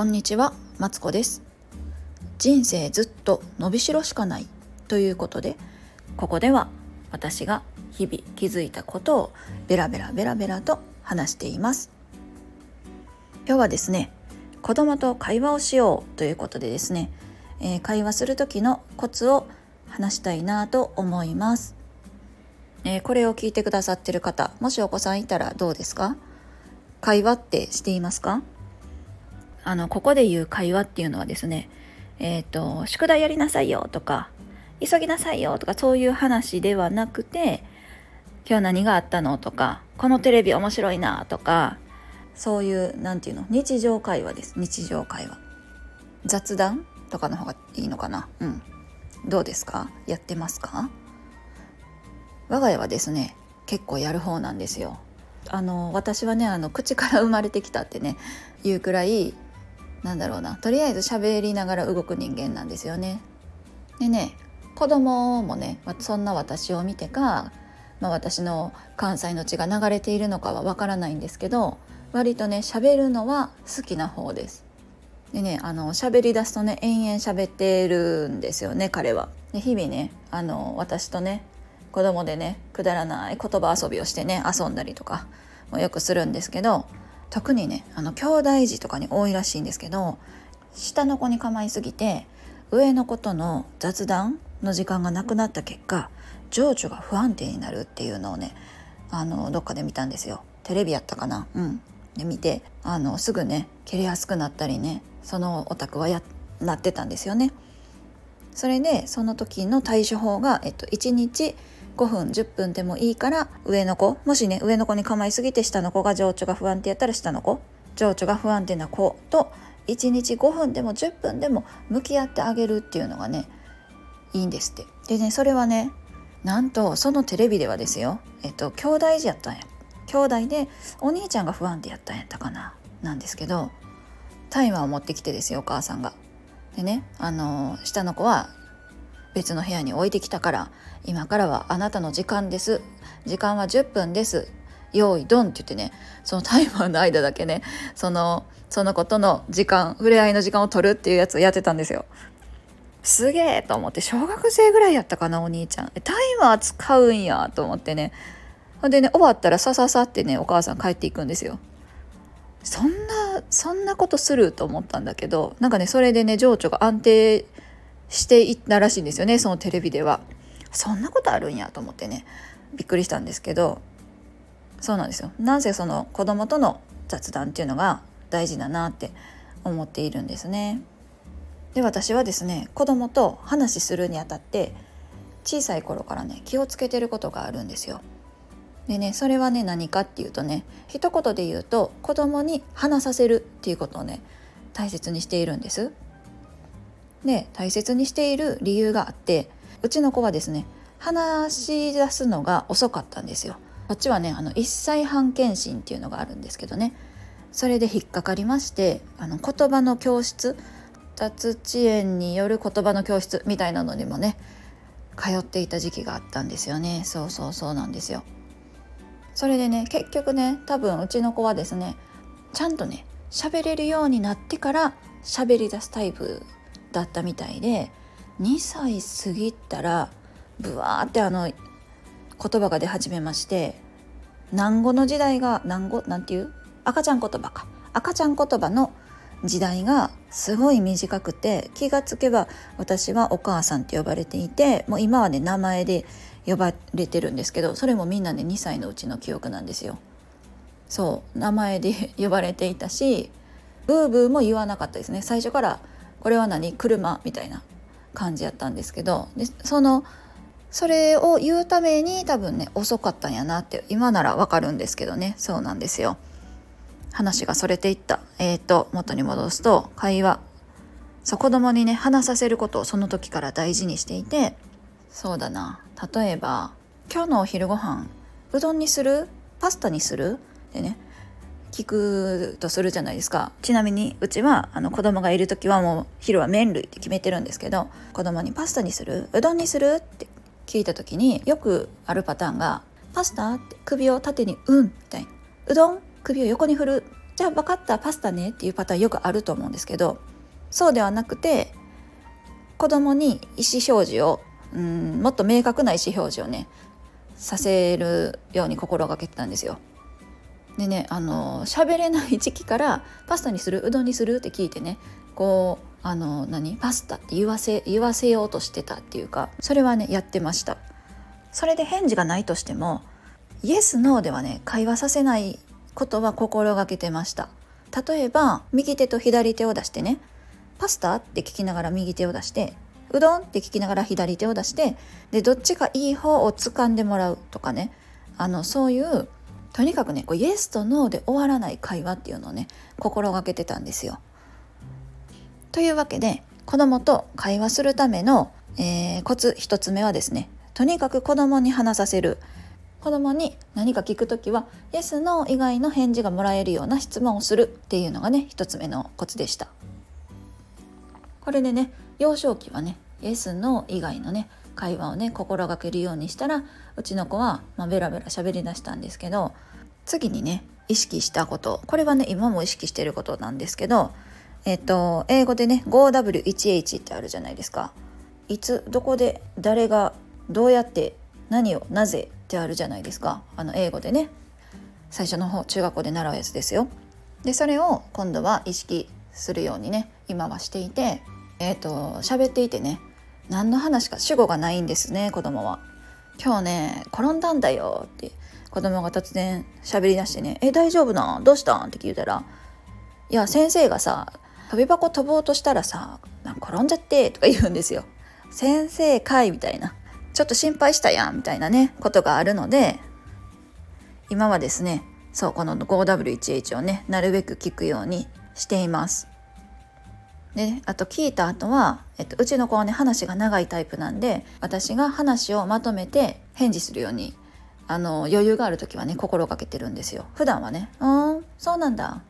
こんにちは、マツコです。人生ずっと伸びしろしかないということでここでは私が日々気づいたことをベラベラベラベラと話しています。今日はですね子供と会話をしようということでですね、えー、会話する時のコツを話したいなと思います、えー、これを聞いてくださってる方もしお子さんいたらどうですか？会話ってしていますか？あのここで言う会話っていうのはですねえっ、ー、と宿題やりなさいよとか急ぎなさいよとかそういう話ではなくて今日何があったのとかこのテレビ面白いなとかそういう何て言うの日常会話です。日常会話。雑談とかの方がいいのかな。うん。どうですか？やってますか？我が家はですね結構やる方なんですよ。あの私はねあの口から生まれてきたってね言うくらいなんだろうなとりあえず喋りながら動く人間なんですよね。でね子供もねそんな私を見てか、まあ、私の関西の血が流れているのかはわからないんですけど割とね喋るのは好きな方です。でねあの喋り出すとね延々喋ってるんですよね彼は。で日々ねあの私とね子供でねくだらない言葉遊びをしてね遊んだりとかもよくするんですけど特にねあの兄弟児とかに多いらしいんですけど下の子に構いすぎて上の子との雑談の時間がなくなった結果情緒が不安定になるっていうのをねあのどっかで見たんですよ。テレビやったかな？うん。で見てあのすぐね切れやすくなったりねそのお宅はやなってたんですよね。それでその時の対処法が、えっと、1日5分10分でもいいから上の子もしね上の子に構いすぎて下の子が情緒が不安定やったら下の子情緒が不安定な子と1日5分でも10分でも向き合ってあげるっていうのがねいいんですってでねそれはねなんとそのテレビではですよえっと兄弟児やったんや兄弟でお兄ちゃんが不安定やったんやったかななんですけどタイマーを持ってきてですよお母さんが。でねあの下の子は別の部屋に置いてきたから今からはあなたの時間です。時間は10分です。用意ドンって言ってねそのタイマーの間だけねそのその子との時間触れ合いの時間を取るっていうやつをやってたんですよ。すげえと思って小学生ぐらいやったかなお兄ちゃん。タイマー使うんやと思ってね。ほんでね終わったらさささってねお母さん帰っていくんですよ。そんなそんなことすると思ったんだけどなんかねそれでね情緒が安定していったらしいんですよねそのテレビでは。そんなことあるんやと思ってねびっくりしたんですけどそうなんですよなぜその子供との雑談っていうのが大事だなって思っているんですね。で私はですね子供と話するにあたって小さい頃からね気をつけてることがあるんですよ。でねそれはね何かっていうとね一言で言うと子供に話させるっていうことをね大切にしているんです。で大切にしている理由があってうちの子はですね話し出すのが遅かったんですよ。こっちはねあの1歳半検診っていうのがあるんですけどね。それで引っかかりましてあの言葉の教室達遅延による言葉の教室みたいなのにもね通っていた時期があったんですよね。そうそうそうなんですよ。それでね結局ね多分うちの子はですねちゃんとね喋れるようになってから喋り出すタイプだったみたいで2歳過ぎたらブワーってあの言葉が出始めまして難語の時代が難語なんていう？赤ちゃん言葉か。赤ちゃん言葉の時代がすごい短くて気がつけば私はお母さんって呼ばれていてもう今はね名前で呼ばれてるんですけどそれもみんなね2歳のうちの記憶なんですよ。そう名前で呼ばれていたしブーブーも言わなかったですね。最初からこれは何？車？みたいな感じやったんですけどでそのそれを言うために多分ね遅かったんやなって今ならわかるんですけどね。そうなんですよ。話がそれていった。えっ、ー、と元に戻すと会話。そう子供にね話させることをその時から大事にしていてそうだな。例えば「今日のお昼ご飯うどんにする？パスタにする?」ってね聞くとするじゃないですかちなみにうちはあの子供がいる時はもう昼は麺類って決めてるんですけど子供に「パスタにする？うどんにする?」って聞いた時によくあるパターンが「パスタ?」って首を縦に「うん」みたいな「うどん?」首を横に振る？じゃあ分かったパスタねっていうパターンよくあると思うんですけどそうではなくて子供に意思表示をうんもっと明確な意思表示をねさせるように心がけてたんですよ。でねあの喋れない時期からパスタにするうどんにするって聞いてねこうあの何パスタって言わせ言わせようとしてたっていうかそれはねやってました。それで返事がないとしてもイエスノーではね会話させないことは心がけてました。例えば右手と左手を出してねパスタって聞きながら右手を出してうどんって聞きながら左手を出してでどっちがいい方を掴んでもらうとかねあのそういうとにかくねこうイエスとノーで終わらない会話っていうのをね心がけてたんですよ。というわけで子供と会話するための、えー、コツ1つ目はですねとにかく子供に話させる子供に何か聞く時は「イエス・ノー」以外の返事がもらえるような質問をするっていうのがね1つ目のコツでした。これでね幼少期はねイエス・ノー以外のね会話をね心がけるようにしたらうちの子は、まあ、ベラベラ喋りだしたんですけど次にね意識したこと。これはね今も意識してることなんですけどえっと英語でね 5W1H ってあるじゃないですか。いつどこで誰がどうやって何をなぜってあるじゃないですか。あの英語でね。最初の方中学校で習うやつですよ。でそれを今度は意識するようにね今はしていてえっ、ー、と喋っていてね何の話か主語がないんですね子供は今日ね転んだんだよって子供が突然喋り出してね「え大丈夫などうしたん?」って聞いたら「いや先生がさ飛び箱飛ぼうとしたらさ転んじゃって」とか言うんですよ。先生かいみたいなちょっと心配したやんみたいなねことがあるので今はですねそうこの 5W1H をねなるべく聞くようにしています。であと聞いた後は、えっと、うちの子はね話が長いタイプなんで私が話をまとめて返事するようにあの余裕がある時はね心がけてるんですよ普段はね「うんそうなんだ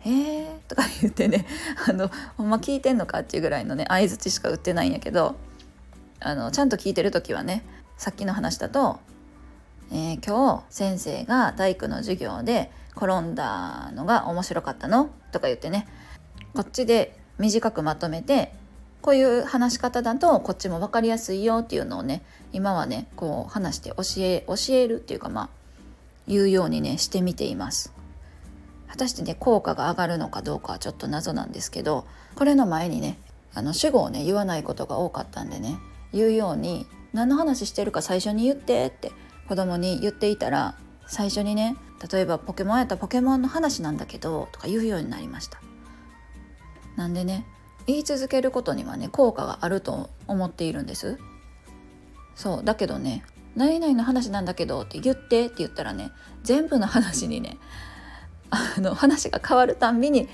へえ」とか言ってね あのほんま聞いてんのかっていうぐらいのね相づちしか売ってないんやけどあのちゃんと聞いてる時はねさっきの話だと、えー、今日先生が体育の授業で転んだのが面白かったの?」とか言ってねこっちで短くまとめてこういう話し方だとこっちも分かりやすいよっていうのをね今はねこう話して教え教えるっていうかまあ言うようにねしてみています。果たしてね効果が上がるのかどうかはちょっと謎なんですけどこれの前にねあの主語をね言わないことが多かったんでね言うように何の話してるか最初に言ってって子供に言っていたら最初にね例えばポケモンやったらポケモンの話なんだけどとか言うようになりましたなんでね言い続けることにはね効果があると思っているんです。そうだけどね「何々の話なんだけど」って言ってって言ったらね全部の話にねあの話が変わるたんびに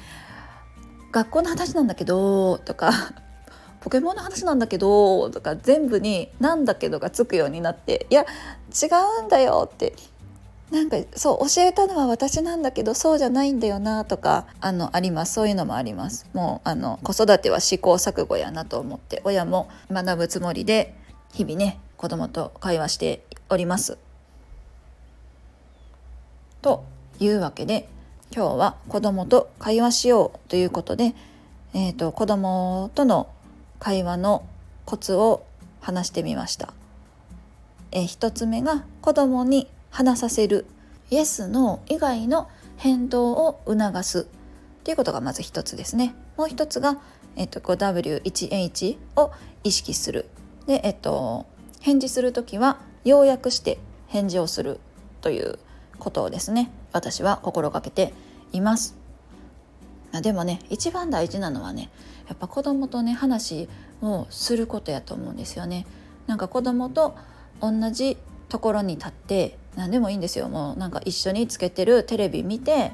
「学校の話なんだけど」とか「ポケモンの話なんだけど」とか全部に「なんだけど」がつくようになって「いや違うんだよ」ってなんかそう教えたのは私なんだけどそうじゃないんだよなとかあのありますそういうのもありますもうあの子育ては試行錯誤やなと思って親も学ぶつもりで日々ね子供と会話しております。というわけで今日は子供と会話しようということで、えーと、子供との会話のコツを話してみました。えー、1つ目が子供に話させるイエスの以外の返答を促すっていうことがまず一つですね。もう一つが、えっと、5W1H を意識する。で、えっと、返事する時は要約して返事をするということをですね私は心がけています。でもね一番大事なのはねやっぱ子供とね話をすることやと思うんですよね。なんか子供と同じところに立って何でもいいんですよ。もうなんか一緒につけてるテレビ見て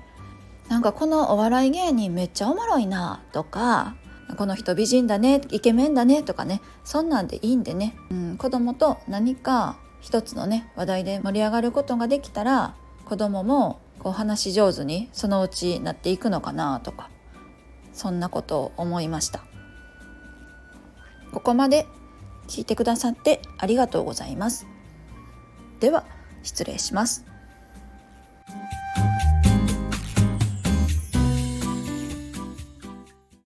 なんかこのお笑い芸人めっちゃおもろいなとかこの人美人だねイケメンだねとかねそんなんでいいんでね、うん、子供と何か一つのね話題で盛り上がることができたら子供もこう話し上手にそのうちなっていくのかなとかそんなことを思いました。ここまで聞いてくださってありがとうございます。では。失礼します。